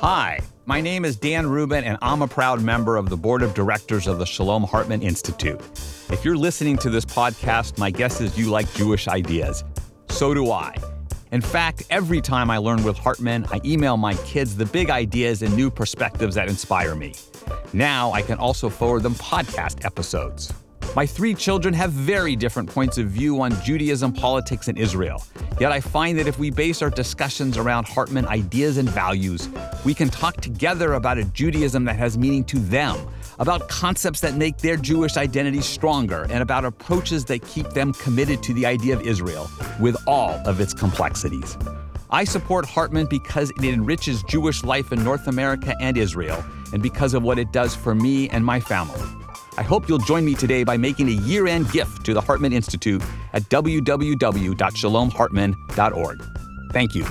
Hi, my name is Dan Rubin, and I'm a proud member of the board of directors of the Shalom Hartman Institute. If you're listening to this podcast, my guess is you like Jewish ideas. So do I. In fact, every time I learn with Hartman, I email my kids the big ideas and new perspectives that inspire me. Now I can also forward them podcast episodes. My three children have very different points of view on Judaism, politics, and Israel. Yet I find that if we base our discussions around Hartman ideas and values, we can talk together about a Judaism that has meaning to them, about concepts that make their Jewish identity stronger, and about approaches that keep them committed to the idea of Israel with all of its complexities. I support Hartman because it enriches Jewish life in North America and Israel, and because of what it does for me and my family. I hope you'll join me today by making a year end gift to the Hartman Institute at www.shalomhartman.org. Thank you.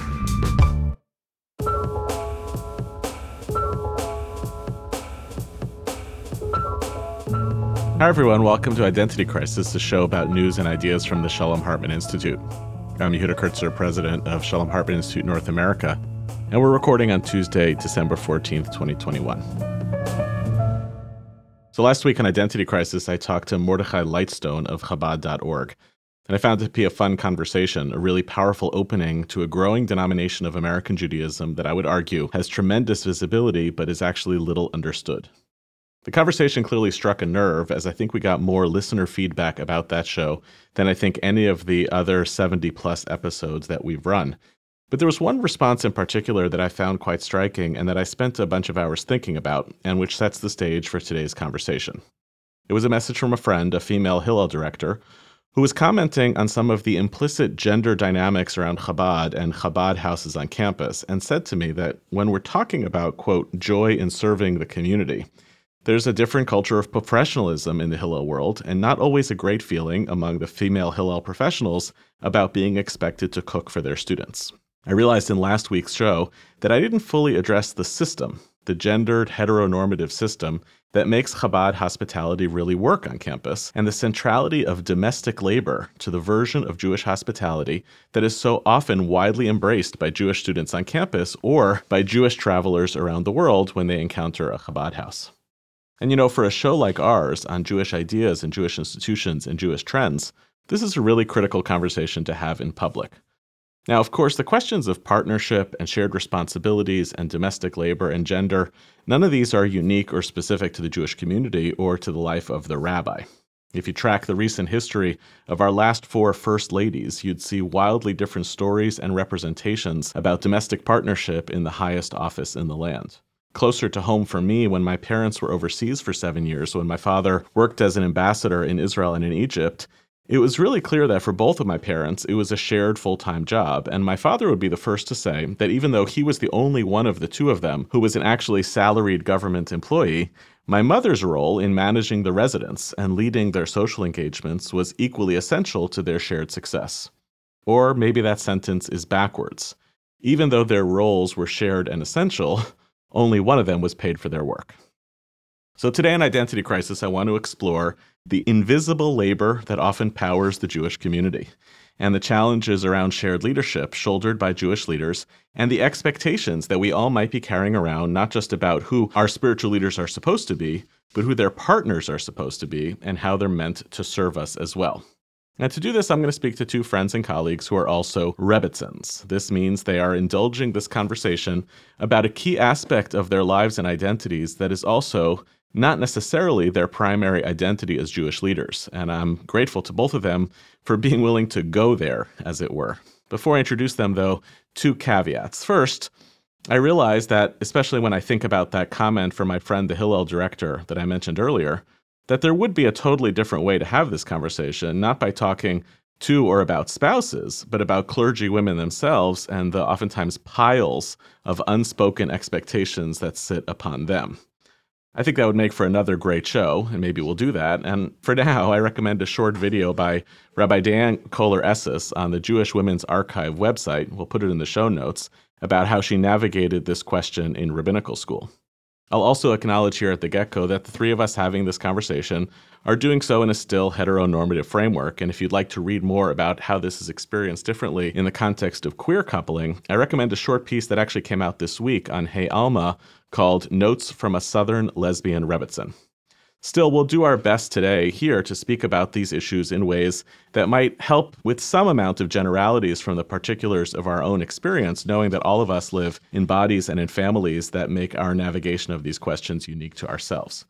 Hi, everyone. Welcome to Identity Crisis, the show about news and ideas from the Shalom Hartman Institute. I'm Yehuda Kurtzer, president of Shalom Hartman Institute North America, and we're recording on Tuesday, December 14th, 2021. So last week on Identity Crisis, I talked to Mordechai Lightstone of Chabad.org. And I found it to be a fun conversation, a really powerful opening to a growing denomination of American Judaism that I would argue has tremendous visibility but is actually little understood. The conversation clearly struck a nerve, as I think we got more listener feedback about that show than I think any of the other 70 plus episodes that we've run. But there was one response in particular that I found quite striking and that I spent a bunch of hours thinking about, and which sets the stage for today's conversation. It was a message from a friend, a female Hillel director, who was commenting on some of the implicit gender dynamics around Chabad and Chabad houses on campus, and said to me that when we're talking about, quote, joy in serving the community, there's a different culture of professionalism in the Hillel world, and not always a great feeling among the female Hillel professionals about being expected to cook for their students. I realized in last week's show that I didn't fully address the system, the gendered heteronormative system that makes Chabad hospitality really work on campus, and the centrality of domestic labor to the version of Jewish hospitality that is so often widely embraced by Jewish students on campus or by Jewish travelers around the world when they encounter a Chabad house. And you know, for a show like ours on Jewish ideas and Jewish institutions and Jewish trends, this is a really critical conversation to have in public. Now, of course, the questions of partnership and shared responsibilities and domestic labor and gender, none of these are unique or specific to the Jewish community or to the life of the rabbi. If you track the recent history of our last four First Ladies, you'd see wildly different stories and representations about domestic partnership in the highest office in the land. Closer to home for me, when my parents were overseas for seven years, when my father worked as an ambassador in Israel and in Egypt, it was really clear that for both of my parents, it was a shared full time job. And my father would be the first to say that even though he was the only one of the two of them who was an actually salaried government employee, my mother's role in managing the residence and leading their social engagements was equally essential to their shared success. Or maybe that sentence is backwards. Even though their roles were shared and essential, only one of them was paid for their work. So, today in Identity Crisis, I want to explore the invisible labor that often powers the Jewish community, and the challenges around shared leadership shouldered by Jewish leaders, and the expectations that we all might be carrying around, not just about who our spiritual leaders are supposed to be, but who their partners are supposed to be, and how they're meant to serve us as well. And to do this, I'm going to speak to two friends and colleagues who are also Rebbitzins. This means they are indulging this conversation about a key aspect of their lives and identities that is also not necessarily their primary identity as Jewish leaders, and I'm grateful to both of them for being willing to go there, as it were. Before I introduce them, though, two caveats. First, I realize that, especially when I think about that comment from my friend, the Hillel director that I mentioned earlier, that there would be a totally different way to have this conversation, not by talking to or about spouses, but about clergy women themselves and the oftentimes piles of unspoken expectations that sit upon them. I think that would make for another great show, and maybe we'll do that. And for now, I recommend a short video by Rabbi Dianne Cohler Esses on the Jewish Women's Archive website. We'll put it in the show notes about how she navigated this question in rabbinical school. I'll also acknowledge here at the get go that the three of us having this conversation are doing so in a still heteronormative framework. And if you'd like to read more about how this is experienced differently in the context of queer coupling, I recommend a short piece that actually came out this week on Hey Alma called Notes from a Southern Lesbian Rebbitzin. Still, we'll do our best today here to speak about these issues in ways that might help with some amount of generalities from the particulars of our own experience, knowing that all of us live in bodies and in families that make our navigation of these questions unique to ourselves.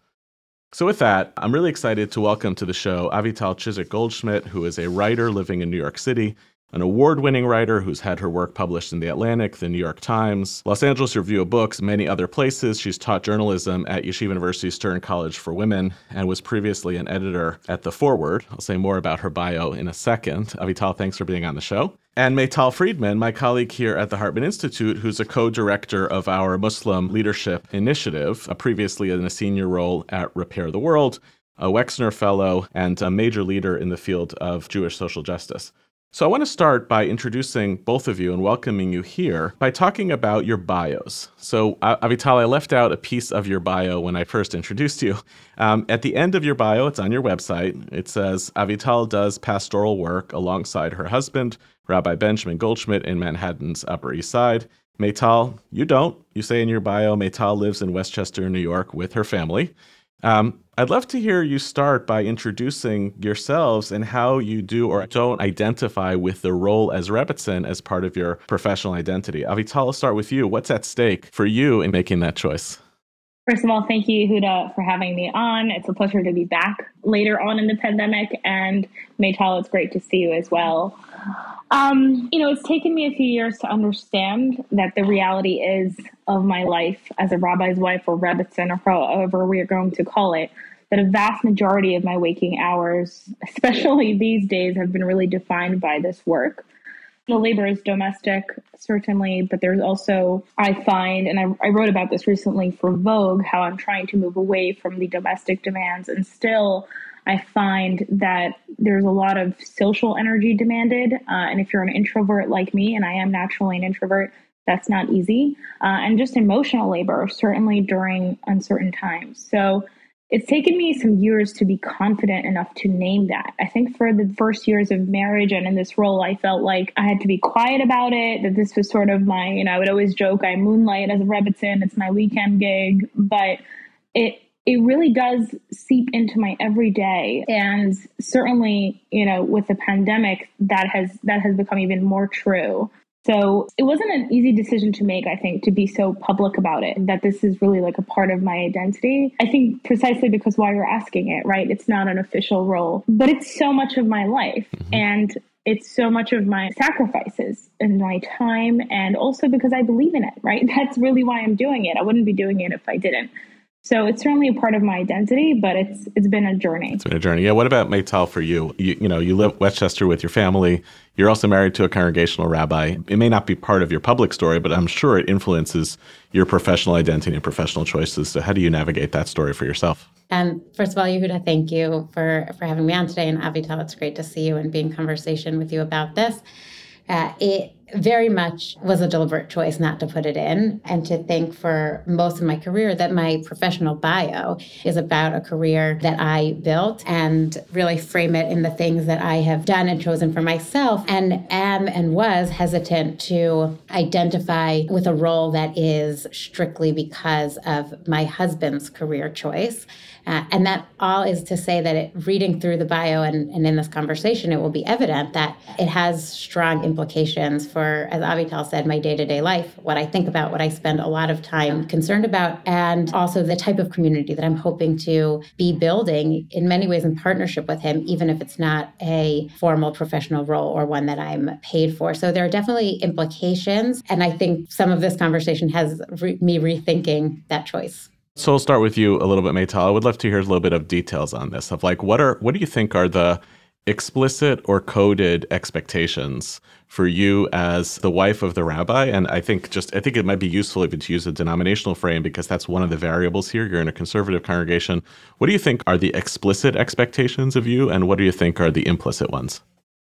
So, with that, I'm really excited to welcome to the show Avital Chizhik Goldschmidt, who is a writer living in New York City an award winning writer who's had her work published in The Atlantic, The New York Times, Los Angeles Review of Books, many other places. She's taught journalism at Yeshiva University Stern College for Women and was previously an editor at The Forward. I'll say more about her bio in a second. Avital, thanks for being on the show. And Maytal Friedman, my colleague here at the Hartman Institute, who's a co director of our Muslim Leadership Initiative, previously in a senior role at Repair the World, a Wexner Fellow, and a major leader in the field of Jewish social justice. So, I want to start by introducing both of you and welcoming you here by talking about your bios. So, Avital, I left out a piece of your bio when I first introduced you. Um, at the end of your bio, it's on your website. It says Avital does pastoral work alongside her husband, Rabbi Benjamin Goldschmidt, in Manhattan's Upper East Side. Maytal, you don't. You say in your bio, Maytal lives in Westchester, New York with her family. Um, I'd love to hear you start by introducing yourselves and how you do or don't identify with the role as Rebbitzin as part of your professional identity. Avital, I'll start with you. What's at stake for you in making that choice? First of all, thank you, Huda, for having me on. It's a pleasure to be back later on in the pandemic. And Maytal, it's great to see you as well. Um, you know, it's taken me a few years to understand that the reality is of my life as a rabbi's wife or Rebbitzin or however we are going to call it, that a vast majority of my waking hours, especially these days, have been really defined by this work. The labor is domestic, certainly, but there's also, I find, and I, I, wrote about this recently for Vogue, how I'm trying to move away from the domestic demands. And still, I find that there's a lot of social energy demanded. Uh, and if you're an introvert like me, and I am naturally an introvert, that's not easy. Uh, and just emotional labor, certainly during uncertain times. So, it's taken me some years to be confident enough to name that. I think for the first years of marriage and in this role, I felt like I had to be quiet about it, that this was sort of my, you know, I would always joke I moonlight as a Rebbitzin, it's my weekend gig, but it it really does seep into my everyday. And certainly you know with the pandemic that has that has become even more true so it wasn't an easy decision to make, I think, to be so public about it, that this is really like a part of my identity. I think precisely because why you're asking it, right? It's not an official role, but it's so much of my life. Mm-hmm. And it's so much of my sacrifices and my time, and also because I believe in it, right? That's really why I'm doing it. I wouldn't be doing it if I didn't. So it's certainly a part of my identity, but it's it's been a journey. It's been a journey. Yeah. What about Maytal for you? You you know you live Westchester with your family. You're also married to a congregational rabbi. It may not be part of your public story, but I'm sure it influences your professional identity and professional choices. So how do you navigate that story for yourself? And first of all, Yehuda, thank you for for having me on today. And Avital, it's great to see you and be in conversation with you about this. Uh, it very much was a deliberate choice not to put it in and to think for most of my career that my professional bio is about a career that I built and really frame it in the things that I have done and chosen for myself and am and was hesitant to identify with a role that is strictly because of my husband's career choice. Uh, and that all is to say that it, reading through the bio and, and in this conversation, it will be evident that it has strong implications for, as Avital said, my day to day life, what I think about, what I spend a lot of time concerned about, and also the type of community that I'm hoping to be building in many ways in partnership with him, even if it's not a formal professional role or one that I'm paid for. So there are definitely implications. And I think some of this conversation has re- me rethinking that choice. So I'll start with you a little bit, Maytal. I would love to hear a little bit of details on this of like what are what do you think are the explicit or coded expectations for you as the wife of the rabbi. And i think just i think it might be useful even to use a denominational frame because that's one of the variables here. You're in a conservative congregation. What do you think are the explicit expectations of you and what do you think are the implicit ones?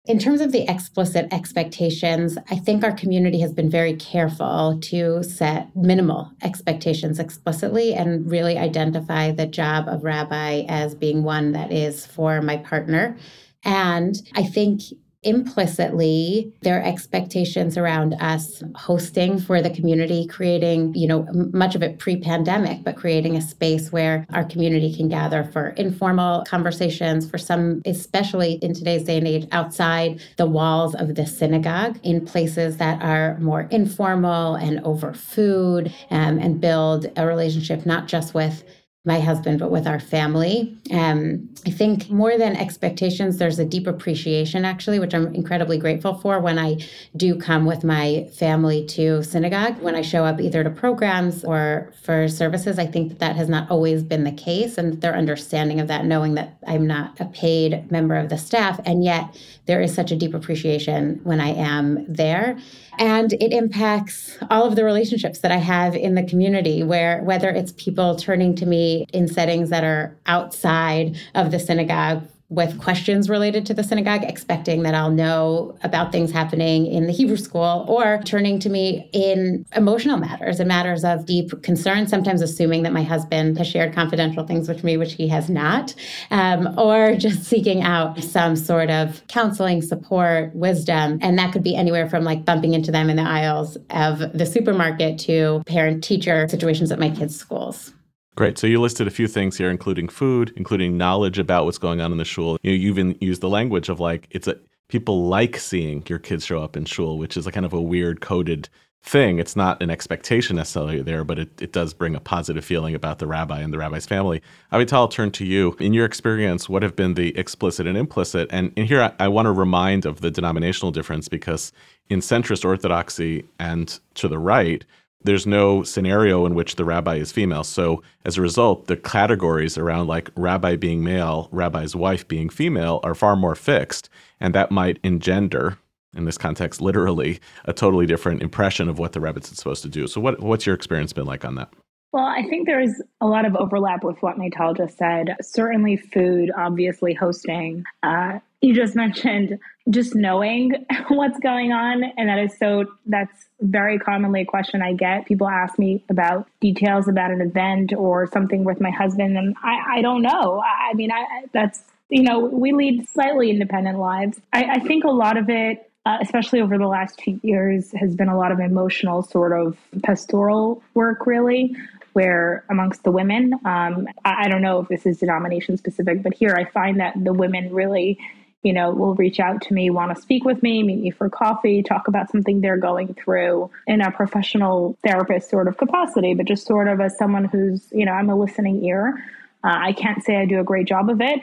In terms of the explicit expectations, I think our community has been very careful to set minimal expectations explicitly and really identify the job of rabbi as being one that is for my partner. And I think implicitly their expectations around us hosting for the community creating you know much of it pre-pandemic but creating a space where our community can gather for informal conversations for some especially in today's day and age outside the walls of the synagogue in places that are more informal and over food um, and build a relationship not just with my husband, but with our family. Um, I think more than expectations, there's a deep appreciation, actually, which I'm incredibly grateful for when I do come with my family to synagogue. When I show up either to programs or for services, I think that that has not always been the case, and their understanding of that, knowing that I'm not a paid member of the staff, and yet there is such a deep appreciation when I am there. And it impacts all of the relationships that I have in the community, where whether it's people turning to me in settings that are outside of the synagogue with questions related to the synagogue, expecting that I'll know about things happening in the Hebrew school, or turning to me in emotional matters and matters of deep concern, sometimes assuming that my husband has shared confidential things with me, which he has not, um, or just seeking out some sort of counseling, support, wisdom. And that could be anywhere from like bumping into them in the aisles of the supermarket to parent teacher situations at my kids' schools. Great. So you listed a few things here, including food, including knowledge about what's going on in the shul. You, know, you even used the language of like it's a people like seeing your kids show up in shul, which is a kind of a weird coded thing. It's not an expectation necessarily there, but it, it does bring a positive feeling about the rabbi and the rabbi's family. Avital, I'll turn to you. In your experience, what have been the explicit and implicit? And in here, I, I want to remind of the denominational difference because in centrist orthodoxy and to the right, there's no scenario in which the rabbi is female. So as a result, the categories around like rabbi being male, rabbi's wife being female are far more fixed. And that might engender, in this context, literally, a totally different impression of what the rebbetzin is supposed to do. So what, what's your experience been like on that? Well, I think there's a lot of overlap with what Maytal just said. Certainly, food, obviously, hosting. Uh, you just mentioned just knowing what's going on. And that is so, that's very commonly a question I get. People ask me about details about an event or something with my husband, and I, I don't know. I mean, I, that's, you know, we lead slightly independent lives. I, I think a lot of it uh, especially over the last few years, has been a lot of emotional sort of pastoral work, really, where amongst the women, um, I, I, don't know if this is denomination specific, but here I find that the women really you know, will reach out to me, want to speak with me, meet me for coffee, talk about something they're going through in a professional therapist sort of capacity, but just sort of as someone who's, you know, I'm a listening ear. Uh, I can't say I do a great job of it,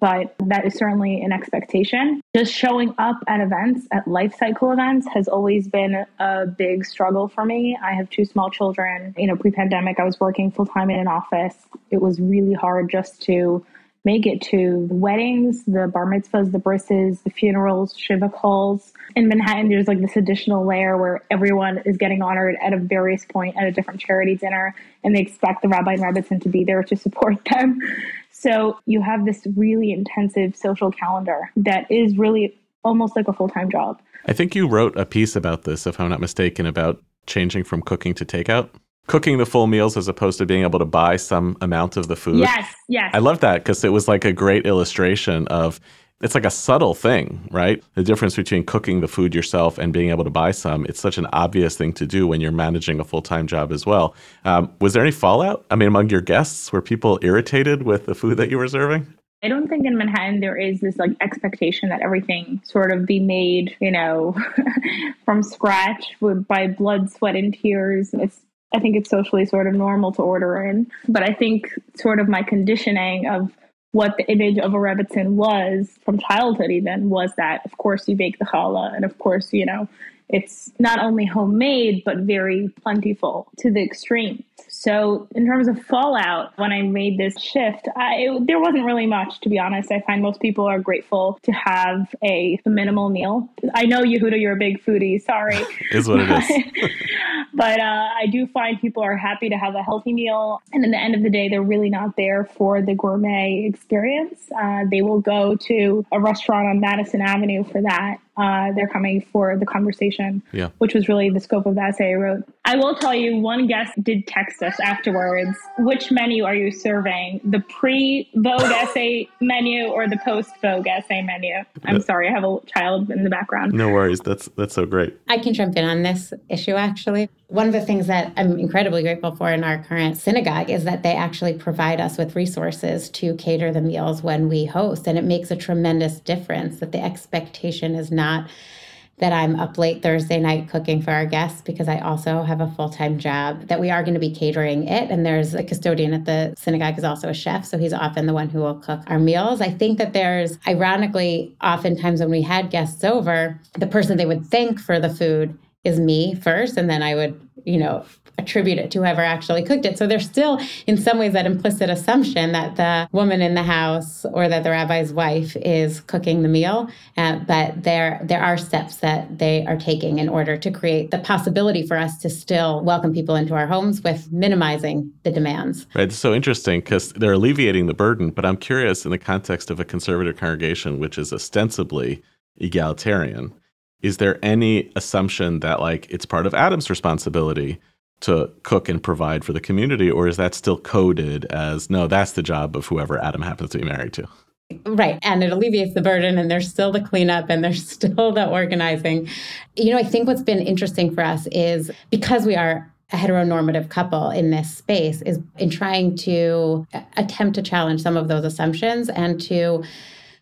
but that is certainly an expectation. Just showing up at events, at life cycle events, has always been a big struggle for me. I have two small children. You know, pre pandemic, I was working full time in an office. It was really hard just to make it to the weddings, the bar mitzvahs, the brises, the funerals, shiva calls. In Manhattan, there's like this additional layer where everyone is getting honored at a various point at a different charity dinner, and they expect the rabbi and rebbetzin to be there to support them. So you have this really intensive social calendar that is really almost like a full time job. I think you wrote a piece about this, if I'm not mistaken, about changing from cooking to takeout cooking the full meals as opposed to being able to buy some amount of the food. Yes, yes. I love that because it was like a great illustration of it's like a subtle thing, right? The difference between cooking the food yourself and being able to buy some. It's such an obvious thing to do when you're managing a full time job as well. Um, was there any fallout? I mean, among your guests, were people irritated with the food that you were serving? I don't think in Manhattan there is this like expectation that everything sort of be made, you know, from scratch with, by blood, sweat, and tears. It's I think it's socially sort of normal to order in. But I think sort of my conditioning of what the image of a Rebbitzin was from childhood even was that of course you bake the challah and of course, you know, it's not only homemade, but very plentiful to the extreme. So, in terms of fallout, when I made this shift, I, it, there wasn't really much, to be honest. I find most people are grateful to have a, minimal meal. I know, Yehuda, you're a big foodie. Sorry. is what it is. but uh, I do find people are happy to have a healthy meal. And in the end of the day, they're really not there for the gourmet experience. Uh, they will go to a restaurant on Madison Avenue for that. Uh, they're coming for the conversation, yeah. which was really the scope of the essay I wrote. I will tell you, one guest did text us afterwards. Which menu are you serving? The pre Vogue essay menu or the post Vogue essay menu? I'm sorry, I have a child in the background. No worries. That's that's so great. I can jump in on this issue actually. One of the things that I'm incredibly grateful for in our current synagogue is that they actually provide us with resources to cater the meals when we host. And it makes a tremendous difference that the expectation is not that I'm up late Thursday night cooking for our guests because I also have a full time job, that we are going to be catering it. And there's a custodian at the synagogue is also a chef. So he's often the one who will cook our meals. I think that there's, ironically, oftentimes when we had guests over, the person they would thank for the food is me first, and then I would, you know, attribute it to whoever actually cooked it. So there's still, in some ways, that implicit assumption that the woman in the house or that the rabbi's wife is cooking the meal. Uh, but there, there are steps that they are taking in order to create the possibility for us to still welcome people into our homes with minimizing the demands. Right. It's so interesting because they're alleviating the burden. But I'm curious in the context of a conservative congregation, which is ostensibly egalitarian is there any assumption that like it's part of Adam's responsibility to cook and provide for the community, or is that still coded as no, that's the job of whoever Adam happens to be married to? Right. And it alleviates the burden, and there's still the cleanup and there's still the organizing. You know, I think what's been interesting for us is because we are a heteronormative couple in this space, is in trying to attempt to challenge some of those assumptions and to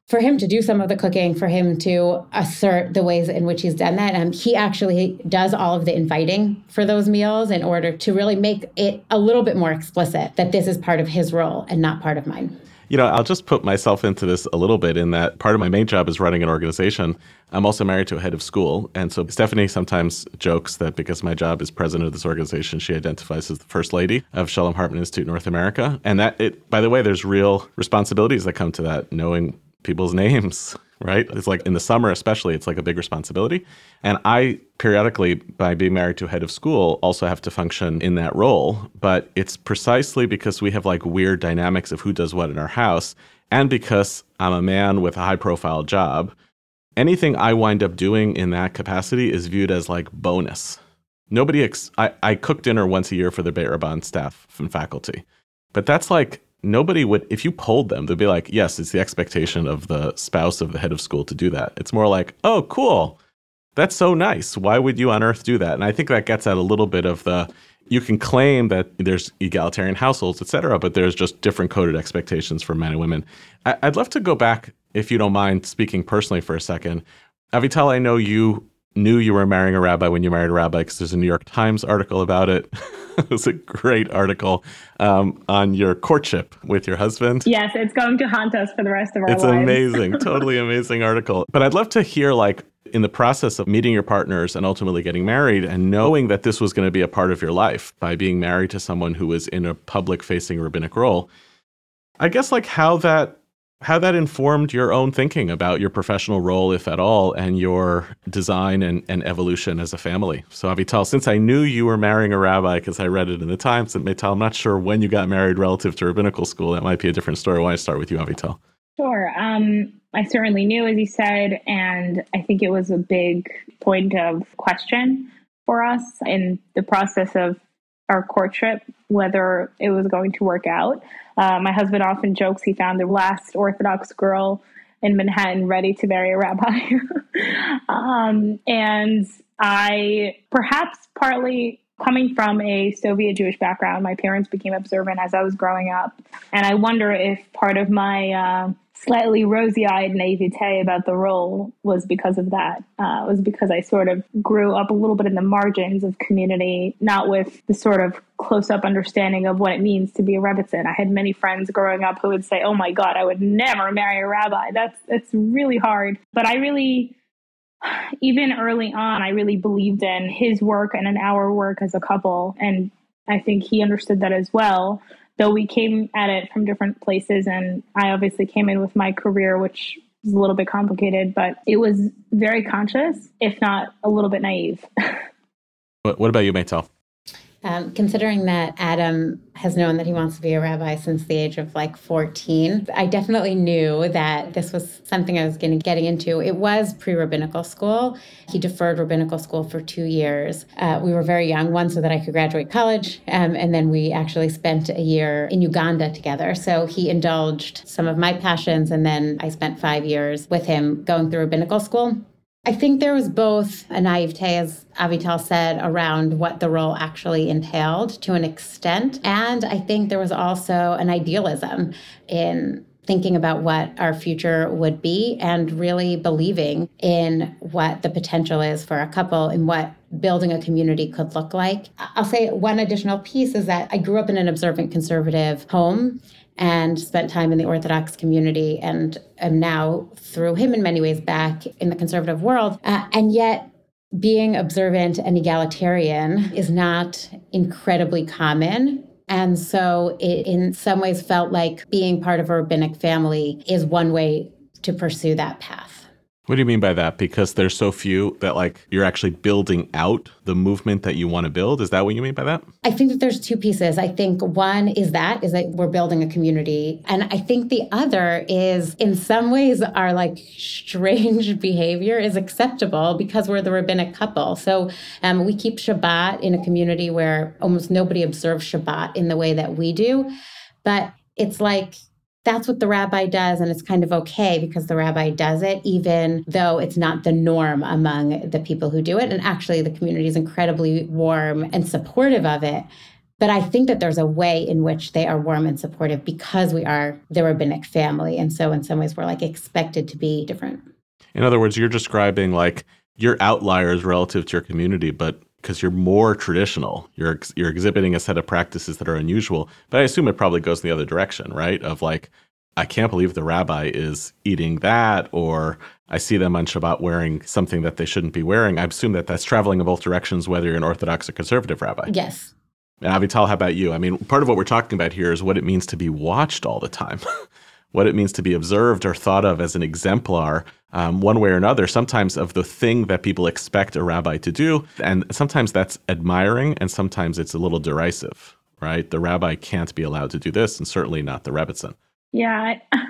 for him to do some of the cooking, for him to assert the ways in which he's done that. And he actually does all of the inviting for those meals in order to really make it a little bit more explicit that this is part of his role and not part of mine. You know, I'll just put myself into this a little bit in that part of my main job is running an organization. I'm also married to a head of school. And so Stephanie sometimes jokes that because my job is president of this organization, she identifies as the first lady of Shalom Hartman Institute North America. And that it, by the way, there's real responsibilities that come to that, knowing people's names, right? It's like in the summer, especially, it's like a big responsibility. And I periodically, by being married to a head of school, also have to function in that role. But it's precisely because we have like weird dynamics of who does what in our house, and because I'm a man with a high profile job. Anything I wind up doing in that capacity is viewed as like bonus. Nobody, ex- I, I cook dinner once a year for the Beit Rabban staff and faculty. But that's like nobody would if you polled them they'd be like yes it's the expectation of the spouse of the head of school to do that. It's more like oh cool. That's so nice. Why would you on earth do that? And i think that gets at a little bit of the you can claim that there's egalitarian households etc but there's just different coded expectations for men and women. I, i'd love to go back if you don't mind speaking personally for a second. Avital i know you knew you were marrying a rabbi when you married a rabbi because there's a New York Times article about it. it was a great article um, on your courtship with your husband. Yes, it's going to haunt us for the rest of our it's lives. It's amazing, totally amazing article. But I'd love to hear like in the process of meeting your partners and ultimately getting married and knowing that this was going to be a part of your life by being married to someone who was in a public facing rabbinic role. I guess like how that how that informed your own thinking about your professional role, if at all, and your design and, and evolution as a family. So, Avital, since I knew you were marrying a rabbi because I read it in the Times, and Maytal, I'm not sure when you got married relative to rabbinical school. That might be a different story. Why don't I start with you, Avital? Sure. Um, I certainly knew, as you said, and I think it was a big point of question for us in the process of our courtship whether it was going to work out. Uh, my husband often jokes he found the last Orthodox girl in Manhattan ready to marry a rabbi. um, and I, perhaps partly coming from a Soviet Jewish background, my parents became observant as I was growing up. And I wonder if part of my uh, slightly rosy-eyed naivete about the role was because of that. Uh, was because I sort of grew up a little bit in the margins of community, not with the sort of close-up understanding of what it means to be a rebbitzin. I had many friends growing up who would say, "Oh my God, I would never marry a rabbi. That's that's really hard." But I really even early on, I really believed in his work and in our work as a couple. And I think he understood that as well, though we came at it from different places. And I obviously came in with my career, which was a little bit complicated, but it was very conscious, if not a little bit naive. what, what about you, Maytal? Um, considering that Adam has known that he wants to be a rabbi since the age of like 14, I definitely knew that this was something I was getting into. It was pre-rabbinical school. He deferred rabbinical school for two years. Uh, we were very young, one so that I could graduate college, um, and then we actually spent a year in Uganda together. So he indulged some of my passions, and then I spent five years with him going through rabbinical school. I think there was both a naivete, as Avital said, around what the role actually entailed to an extent. And I think there was also an idealism in thinking about what our future would be and really believing in what the potential is for a couple and what building a community could look like. I'll say one additional piece is that I grew up in an observant conservative home and spent time in the Orthodox community and am now, through him in many ways, back in the conservative world. Uh, and yet, being observant and egalitarian is not incredibly common. And so, it in some ways felt like being part of a rabbinic family is one way to pursue that path. What do you mean by that? Because there's so few that like you're actually building out the movement that you want to build. Is that what you mean by that? I think that there's two pieces. I think one is that is that we're building a community, and I think the other is in some ways our like strange behavior is acceptable because we're the rabbinic couple. So um, we keep Shabbat in a community where almost nobody observes Shabbat in the way that we do, but it's like that's what the rabbi does and it's kind of okay because the rabbi does it even though it's not the norm among the people who do it and actually the community is incredibly warm and supportive of it but I think that there's a way in which they are warm and supportive because we are the rabbinic family. And so, in some ways, we're like expected to be different. In other words, you're describing like you're outliers relative to your community, but because you're more traditional, you're you're exhibiting a set of practices that are unusual. But I assume it probably goes in the other direction, right? Of like, I can't believe the rabbi is eating that, or I see them on Shabbat wearing something that they shouldn't be wearing. I assume that that's traveling in both directions, whether you're an Orthodox or conservative rabbi. Yes. And Avital, how about you? I mean, part of what we're talking about here is what it means to be watched all the time, what it means to be observed or thought of as an exemplar, um, one way or another, sometimes of the thing that people expect a rabbi to do. And sometimes that's admiring, and sometimes it's a little derisive, right? The rabbi can't be allowed to do this, and certainly not the Rebbitzin. Yeah.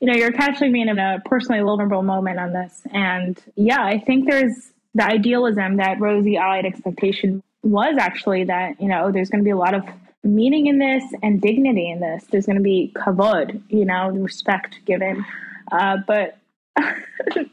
You know, you're catching me in a personally vulnerable moment on this. And yeah, I think there's the idealism that rosy eyed expectation was actually that, you know, there's going to be a lot of meaning in this and dignity in this. There's going to be kavod, you know, respect given. Uh, but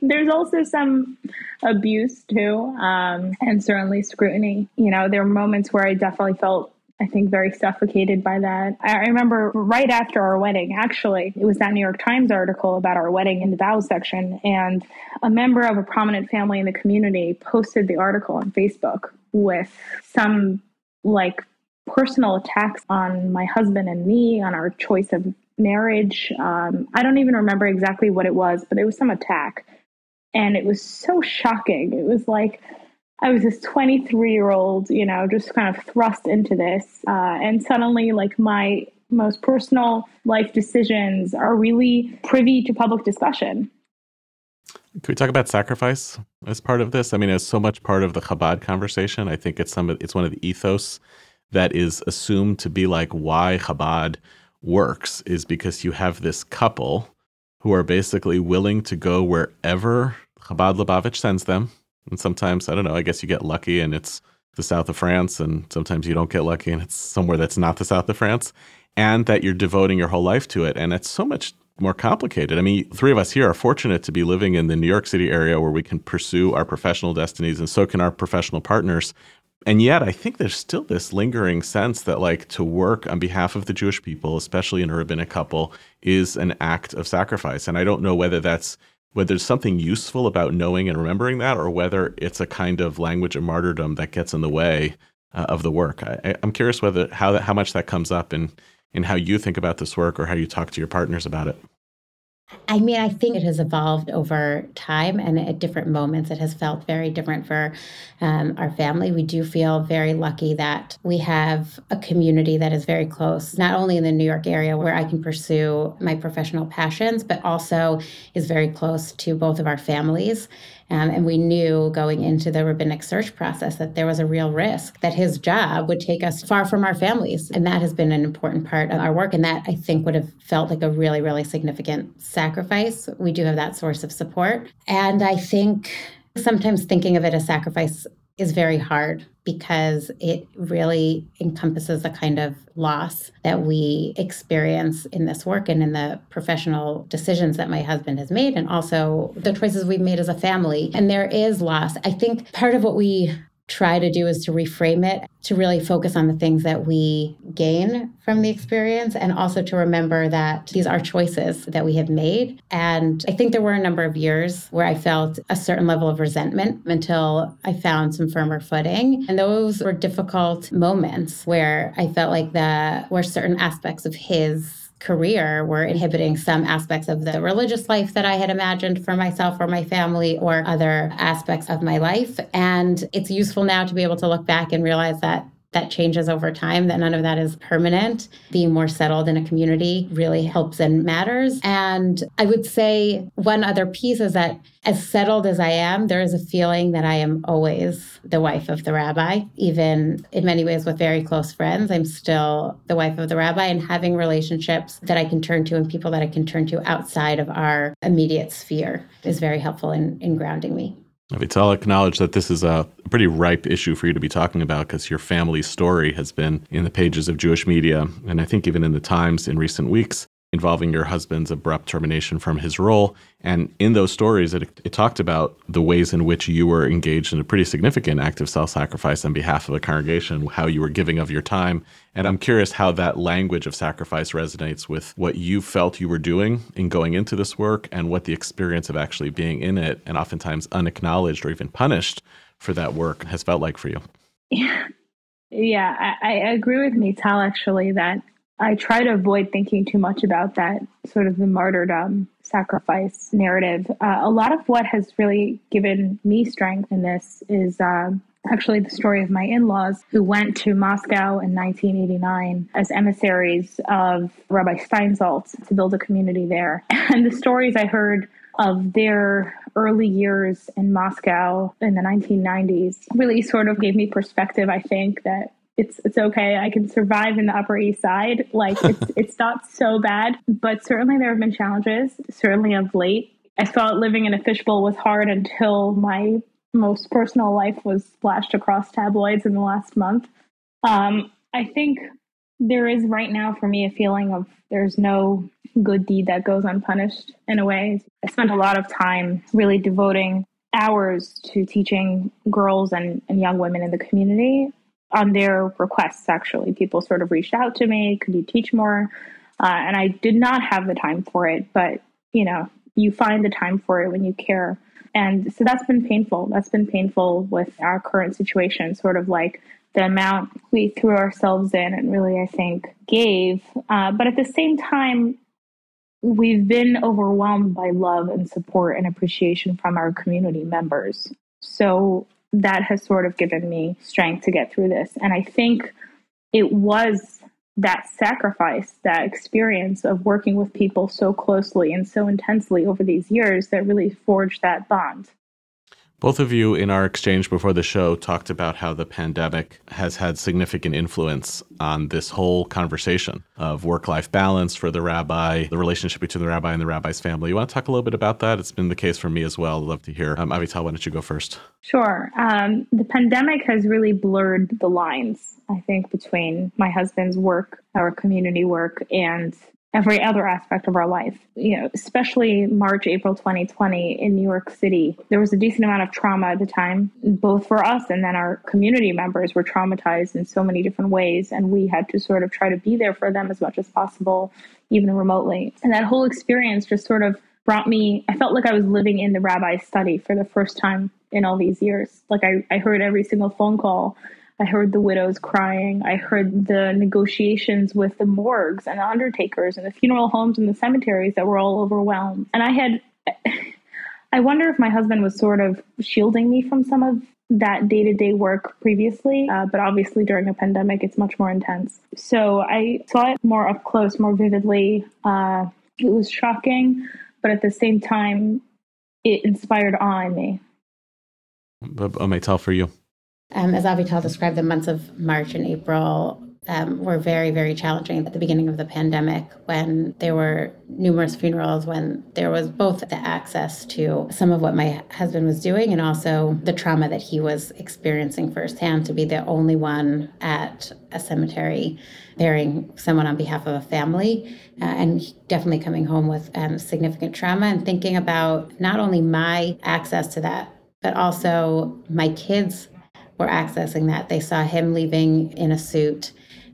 there's also some abuse too, um, and certainly scrutiny. You know, there were moments where I definitely felt I think, very suffocated by that. I remember right after our wedding, actually, it was that New York Times article about our wedding in the vows section, and a member of a prominent family in the community posted the article on Facebook with some like personal attacks on my husband and me, on our choice of marriage. Um, I don't even remember exactly what it was, but it was some attack. And it was so shocking. It was like, I was this 23 year old, you know, just kind of thrust into this. Uh, and suddenly, like, my most personal life decisions are really privy to public discussion. Can we talk about sacrifice as part of this? I mean, it's so much part of the Chabad conversation. I think it's some it's one of the ethos that is assumed to be like why Chabad works is because you have this couple who are basically willing to go wherever Chabad Lubavitch sends them and sometimes, I don't know, I guess you get lucky and it's the south of France, and sometimes you don't get lucky and it's somewhere that's not the south of France, and that you're devoting your whole life to it. And it's so much more complicated. I mean, three of us here are fortunate to be living in the New York City area where we can pursue our professional destinies, and so can our professional partners. And yet, I think there's still this lingering sense that, like, to work on behalf of the Jewish people, especially in a rabbinic couple, is an act of sacrifice. And I don't know whether that's whether there's something useful about knowing and remembering that, or whether it's a kind of language of martyrdom that gets in the way uh, of the work. I, am curious whether how that, how much that comes up in in how you think about this work or how you talk to your partners about it. I mean, I think it has evolved over time and at different moments. It has felt very different for um, our family. We do feel very lucky that we have a community that is very close, not only in the New York area where I can pursue my professional passions, but also is very close to both of our families. Um, and we knew going into the rabbinic search process that there was a real risk that his job would take us far from our families. And that has been an important part of our work. And that I think would have felt like a really, really significant sacrifice. We do have that source of support. And I think sometimes thinking of it as sacrifice is very hard because it really encompasses the kind of loss that we experience in this work and in the professional decisions that my husband has made, and also the choices we've made as a family. And there is loss. I think part of what we try to do is to reframe it to really focus on the things that we gain from the experience and also to remember that these are choices that we have made. And i think there were a number of years where i felt a certain level of resentment until i found some firmer footing. And those were difficult moments where i felt like the were certain aspects of his career were inhibiting some aspects of the religious life that I had imagined for myself or my family or other aspects of my life. And it's useful now to be able to look back and realize that that changes over time, that none of that is permanent. Being more settled in a community really helps and matters. And I would say one other piece is that as settled as I am, there is a feeling that I am always the wife of the rabbi. Even in many ways with very close friends, I'm still the wife of the rabbi and having relationships that I can turn to and people that I can turn to outside of our immediate sphere is very helpful in, in grounding me. Avital acknowledge that this is a pretty ripe issue for you to be talking about because your family's story has been in the pages of Jewish media, and I think even in the Times in recent weeks involving your husband's abrupt termination from his role. And in those stories, it, it talked about the ways in which you were engaged in a pretty significant act of self sacrifice on behalf of a congregation, how you were giving of your time. And I'm curious how that language of sacrifice resonates with what you felt you were doing in going into this work and what the experience of actually being in it and oftentimes unacknowledged or even punished for that work has felt like for you. Yeah. Yeah, I, I agree with Maytal actually that I try to avoid thinking too much about that sort of the martyrdom sacrifice narrative. Uh, a lot of what has really given me strength in this is uh, actually the story of my in laws who went to Moscow in 1989 as emissaries of Rabbi Steinsaltz to build a community there. And the stories I heard of their early years in Moscow in the 1990s really sort of gave me perspective, I think, that it's it's okay. I can survive in the Upper East Side. Like it's it's not so bad, but certainly there have been challenges. Certainly of late, I felt living in a fishbowl was hard until my most personal life was splashed across tabloids in the last month. Um, I think there is right now for me a feeling of there's no good deed that goes unpunished in a way. I spent a lot of time really devoting hours to teaching girls and, and young women in the community on their requests, actually. People sort of reached out to me, could you teach more? Uh, and I did not have the time for it, but you know, you find the time for it when you care. And so that's been painful. That's been painful with our current situation, sort of like the amount we threw ourselves in and really, I think, gave. Uh, but at the same time, we've been overwhelmed by love and support and appreciation from our community members. So that has sort of given me strength to get through this. And I think it was that sacrifice, that experience of working with people so closely and so intensely over these years that really forged that bond. Both of you, in our exchange before the show, talked about how the pandemic has had significant influence on this whole conversation of work life balance for the rabbi, the relationship between the rabbi and the rabbi's family. You want to talk a little bit about that? It's been the case for me as well. I'd love to hear. Um, Avital, why don't you go first? Sure. Um, the pandemic has really blurred the lines, I think, between my husband's work, our community work, and every other aspect of our life. You know, especially March, April 2020 in New York City, there was a decent amount of trauma at the time, both for us and then our community members were traumatized in so many different ways. And we had to sort of try to be there for them as much as possible, even remotely. And that whole experience just sort of brought me, I felt like I was living in the rabbi's study for the first time in all these years. Like I, I heard every single phone call I heard the widows crying. I heard the negotiations with the morgues and the undertakers and the funeral homes and the cemeteries that were all overwhelmed. And I had, I wonder if my husband was sort of shielding me from some of that day to day work previously, uh, but obviously during a pandemic, it's much more intense. So I saw it more up close, more vividly. Uh, it was shocking, but at the same time, it inspired awe in me. What But tell for you. Um, as Avital described, the months of March and April um, were very, very challenging at the beginning of the pandemic when there were numerous funerals, when there was both the access to some of what my husband was doing and also the trauma that he was experiencing firsthand to be the only one at a cemetery burying someone on behalf of a family uh, and definitely coming home with um, significant trauma and thinking about not only my access to that, but also my kids were accessing that. They saw him leaving in a suit.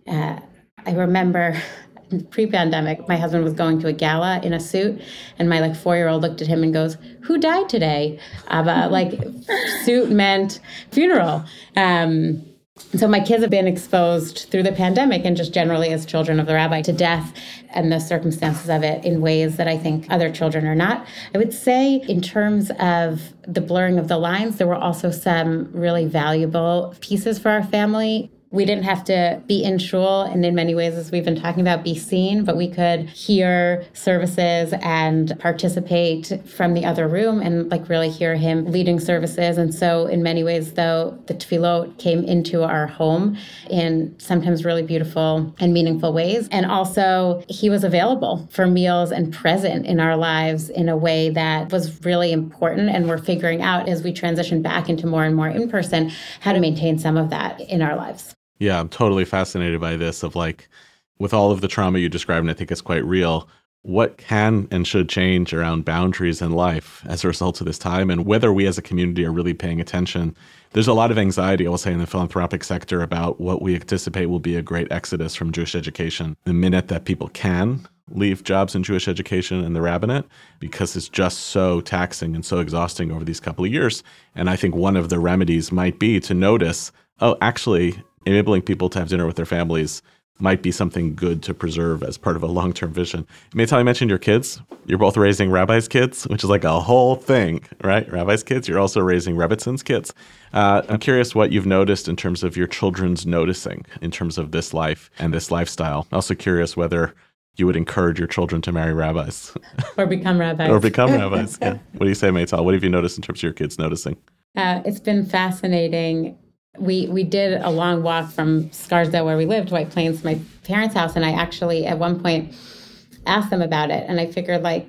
Uh, I remember pre-pandemic my husband was going to a gala in a suit and my like four-year-old looked at him and goes who died today Abba like suit meant funeral um, so my kids have been exposed through the pandemic and just generally as children of the rabbi to death and the circumstances of it in ways that I think other children are not. I would say in terms of the blurring of the lines, there were also some really valuable pieces for our family we didn't have to be in shul and in many ways as we've been talking about be seen but we could hear services and participate from the other room and like really hear him leading services. And so in many ways though the tefillot came into our home in sometimes really beautiful and meaningful ways. And also he was available for meals and present in our lives in a way that was really important. And we're figuring out as we transition back into more and more in person how to maintain some of that in our lives yeah, I'm totally fascinated by this of like with all of the trauma you described, and I think it's quite real. What can and should change around boundaries in life as a result of this time, and whether we as a community are really paying attention. There's a lot of anxiety, I will say, in the philanthropic sector about what we anticipate will be a great exodus from Jewish education. The minute that people can leave jobs in Jewish education and the rabbinate, because it's just so taxing and so exhausting over these couple of years. And I think one of the remedies might be to notice oh, actually, enabling people to have dinner with their families might be something good to preserve as part of a long-term vision. Maytal, I mentioned your kids. You're both raising rabbis' kids, which is like a whole thing, right? Rabbis' kids. You're also raising Rebbetzins' kids. Uh, I'm curious what you've noticed in terms of your children's noticing in terms of this life and this lifestyle. Also curious whether you would encourage your children to marry rabbis or become rabbis or become rabbis. Yeah. What do you say, Maytal? What have you noticed in terms of your kids noticing? Uh, it's been fascinating we we did a long walk from Scarsdale, where we lived, White Plains, to my parents' house, and I actually at one point asked them about it, and I figured like,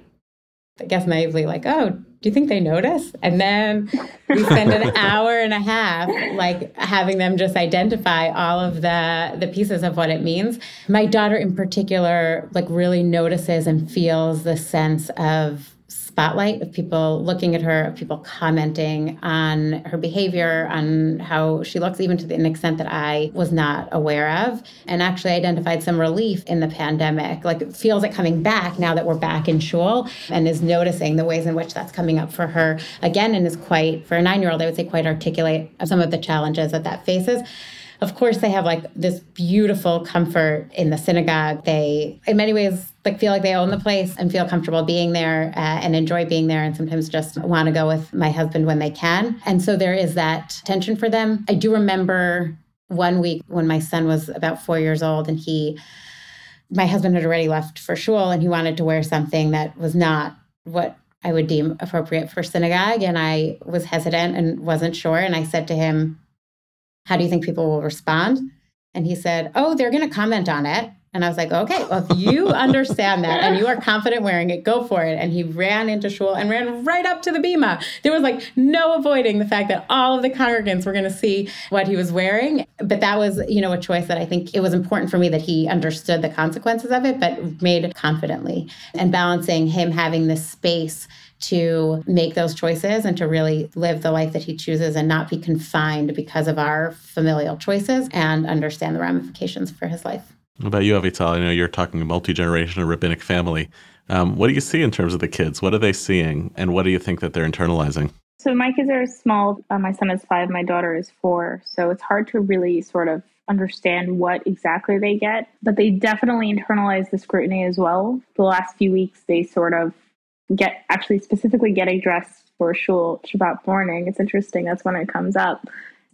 I guess naively, like, oh, do you think they notice? And then we spend an hour and a half like having them just identify all of the the pieces of what it means. My daughter in particular like really notices and feels the sense of spotlight of people looking at her, of people commenting on her behavior, on how she looks, even to an extent that I was not aware of, and actually identified some relief in the pandemic. Like feels it coming back now that we're back in shul, and is noticing the ways in which that's coming up for her again, and is quite, for a nine year old, I would say, quite articulate of some of the challenges that that faces. Of course, they have like this beautiful comfort in the synagogue. They, in many ways, like feel like they own the place and feel comfortable being there uh, and enjoy being there and sometimes just want to go with my husband when they can. And so there is that tension for them. I do remember one week when my son was about 4 years old and he my husband had already left for shul and he wanted to wear something that was not what I would deem appropriate for synagogue and I was hesitant and wasn't sure and I said to him how do you think people will respond? And he said, Oh, they're going to comment on it. And I was like, okay, well, if you understand that and you are confident wearing it, go for it. And he ran into shul and ran right up to the bima. There was like no avoiding the fact that all of the congregants were going to see what he was wearing. But that was, you know, a choice that I think it was important for me that he understood the consequences of it, but made confidently and balancing him having this space to make those choices and to really live the life that he chooses and not be confined because of our familial choices and understand the ramifications for his life. What about you, Avital? I know you're talking a multi generational rabbinic family. Um, what do you see in terms of the kids? What are they seeing, and what do you think that they're internalizing? So my kids are small. Uh, my son is five, my daughter is four. So it's hard to really sort of understand what exactly they get, but they definitely internalize the scrutiny as well. The last few weeks, they sort of get actually specifically getting dressed for shul Shabbat morning. It's interesting. That's when it comes up.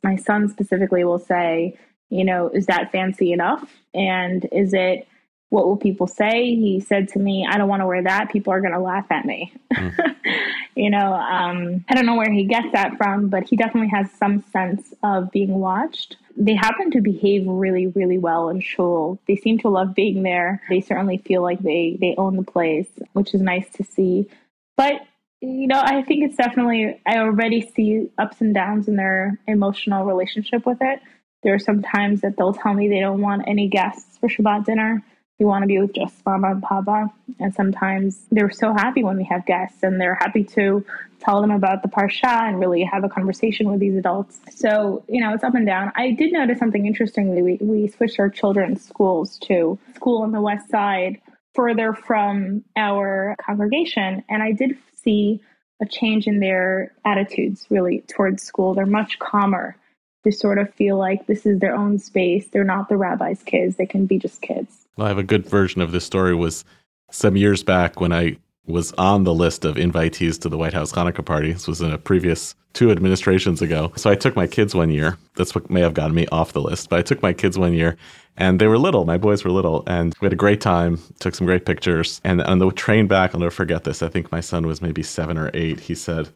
My son specifically will say, you know, is that fancy enough? And is it what will people say? He said to me, I don't want to wear that. People are going to laugh at me. Mm. you know, um, I don't know where he gets that from, but he definitely has some sense of being watched. They happen to behave really, really well in shul. They seem to love being there. They certainly feel like they, they own the place, which is nice to see. But you know, I think it's definitely, I already see ups and downs in their emotional relationship with it. There are some times that they'll tell me they don't want any guests for Shabbat dinner we want to be with just mama and papa. And sometimes they're so happy when we have guests and they're happy to tell them about the parsha and really have a conversation with these adults. So, you know, it's up and down. I did notice something interestingly. We, we switched our children's schools to school on the west side, further from our congregation. And I did see a change in their attitudes really towards school. They're much calmer. They sort of feel like this is their own space. They're not the rabbi's kids. They can be just kids. Well, I have a good version of this story was some years back when I was on the list of invitees to the White House Hanukkah party. This was in a previous two administrations ago. So I took my kids one year. That's what may have gotten me off the list. But I took my kids one year and they were little. My boys were little. And we had a great time, took some great pictures. And on the train back, I'll never forget this. I think my son was maybe seven or eight. He said,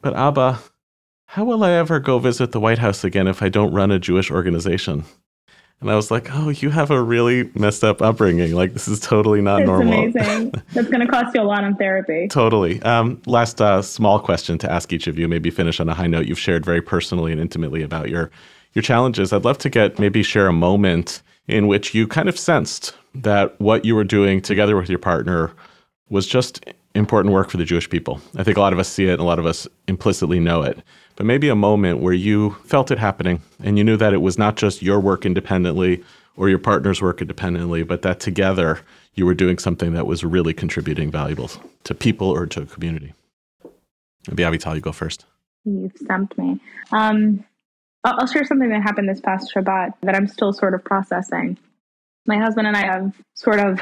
But Abba, how will I ever go visit the White House again if I don't run a Jewish organization? And I was like, oh, you have a really messed up upbringing. Like, this is totally not normal." it's normal. amazing. That's going to cost you a lot in therapy. totally. Um, last uh, small question to ask each of you, maybe finish on a high note. You've shared very personally and intimately about your, your challenges. I'd love to get maybe share a moment in which you kind of sensed that what you were doing together with your partner was just important work for the Jewish people. I think a lot of us see it and a lot of us implicitly know it but maybe a moment where you felt it happening and you knew that it was not just your work independently or your partner's work independently, but that together you were doing something that was really contributing valuables to people or to a community. Maybe Avital, you go first. You've stumped me. Um, I'll share something that happened this past Shabbat that I'm still sort of processing my husband and I have sort of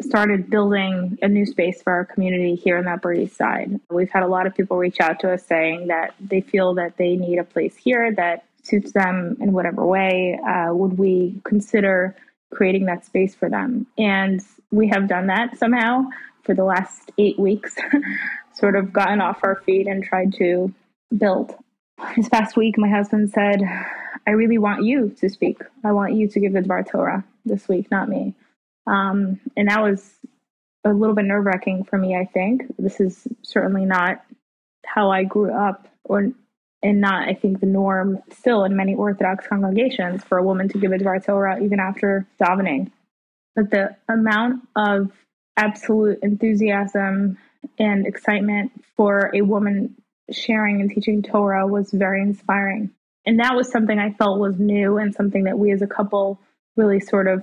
started building a new space for our community here in the Upper East Side. We've had a lot of people reach out to us saying that they feel that they need a place here that suits them in whatever way. Uh, would we consider creating that space for them? And we have done that somehow for the last eight weeks, sort of gotten off our feet and tried to build. This past week, my husband said, I really want you to speak. I want you to give the Dvar Torah this week, not me. Um, and that was a little bit nerve wracking for me, I think. This is certainly not how I grew up, or and not, I think, the norm still in many Orthodox congregations for a woman to give a Dvar Torah even after davening. But the amount of absolute enthusiasm and excitement for a woman sharing and teaching Torah was very inspiring. And that was something I felt was new and something that we as a couple really sort of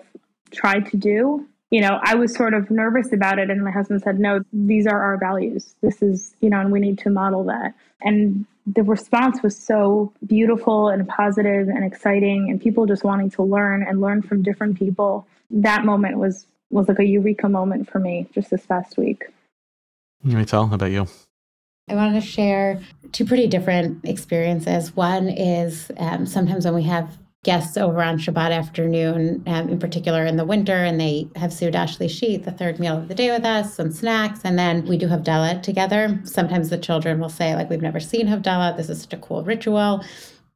tried to do. You know, I was sort of nervous about it, and my husband said, No, these are our values. This is, you know, and we need to model that. And the response was so beautiful and positive and exciting, and people just wanting to learn and learn from different people. That moment was was like a eureka moment for me just this past week. Rachel, how about you? I wanted to share two pretty different experiences. One is um, sometimes when we have guests over on Shabbat afternoon, um, in particular in the winter, and they have Seudah Shlishit, the third meal of the day with us, some snacks, and then we do Havdalah together. Sometimes the children will say, like, we've never seen Havdalah. This is such a cool ritual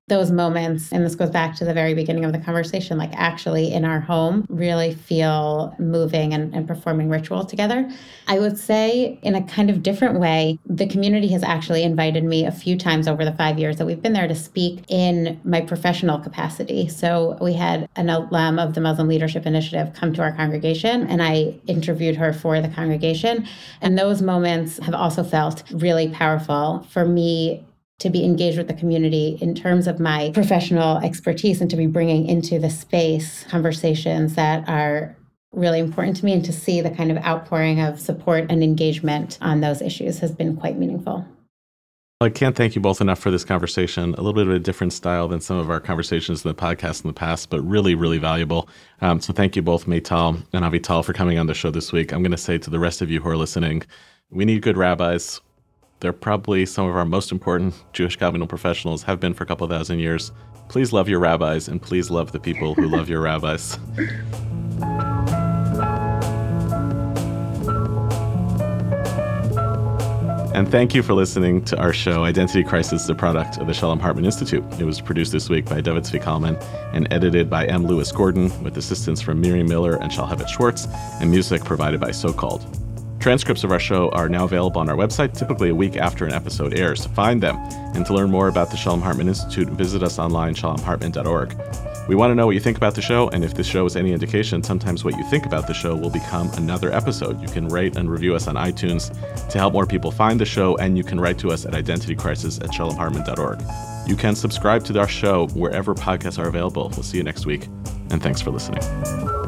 those moments, and this goes back to the very beginning of the conversation, like actually in our home, really feel moving and, and, performing ritual together. I would say, in a kind of different way, the community has actually invited me a few times over the five years that we've been there to speak in my professional capacity. So we had an alum of the Muslim Leadership Initiative come to our congregation, and I interviewed her for the congregation. And those moments have also felt really powerful for me to be engaged with the community in terms of my professional expertise and to be bringing into the space conversations that are really important to me and to see the kind of outpouring of support and engagement on those issues has been quite meaningful. I can't thank you both enough for this conversation. A little bit of a different style than some of our conversations in the podcast in the past, but really, really valuable. Um, so thank you both, Maytal and Avital, for coming on the show this week. I'm going to say to the rest of you who are listening, we need good rabbis. They're probably some of our most important Jewish covenantal professionals, have been for a couple thousand years. Please love your rabbis and please love the people who love your rabbis. And thank you for listening to our show, Identity Crisis, the product of the Shalom Hartman Institute. It was produced this week by David Zvi and edited by M. Lewis Gordon, with assistance from Miriam Miller and Shalhevet Schwartz, and music provided by So Called. Transcripts of our show are now available on our website, typically a week after an episode airs. To find them and to learn more about the Shalom Hartman Institute, visit us online, shalomhartman.org. We want to know what you think about the show, and if this show is any indication, sometimes what you think about the show will become another episode. You can rate and review us on iTunes to help more people find the show, and you can write to us at identitycrisis at shalomhartman.org. You can subscribe to our show wherever podcasts are available. We'll see you next week, and thanks for listening.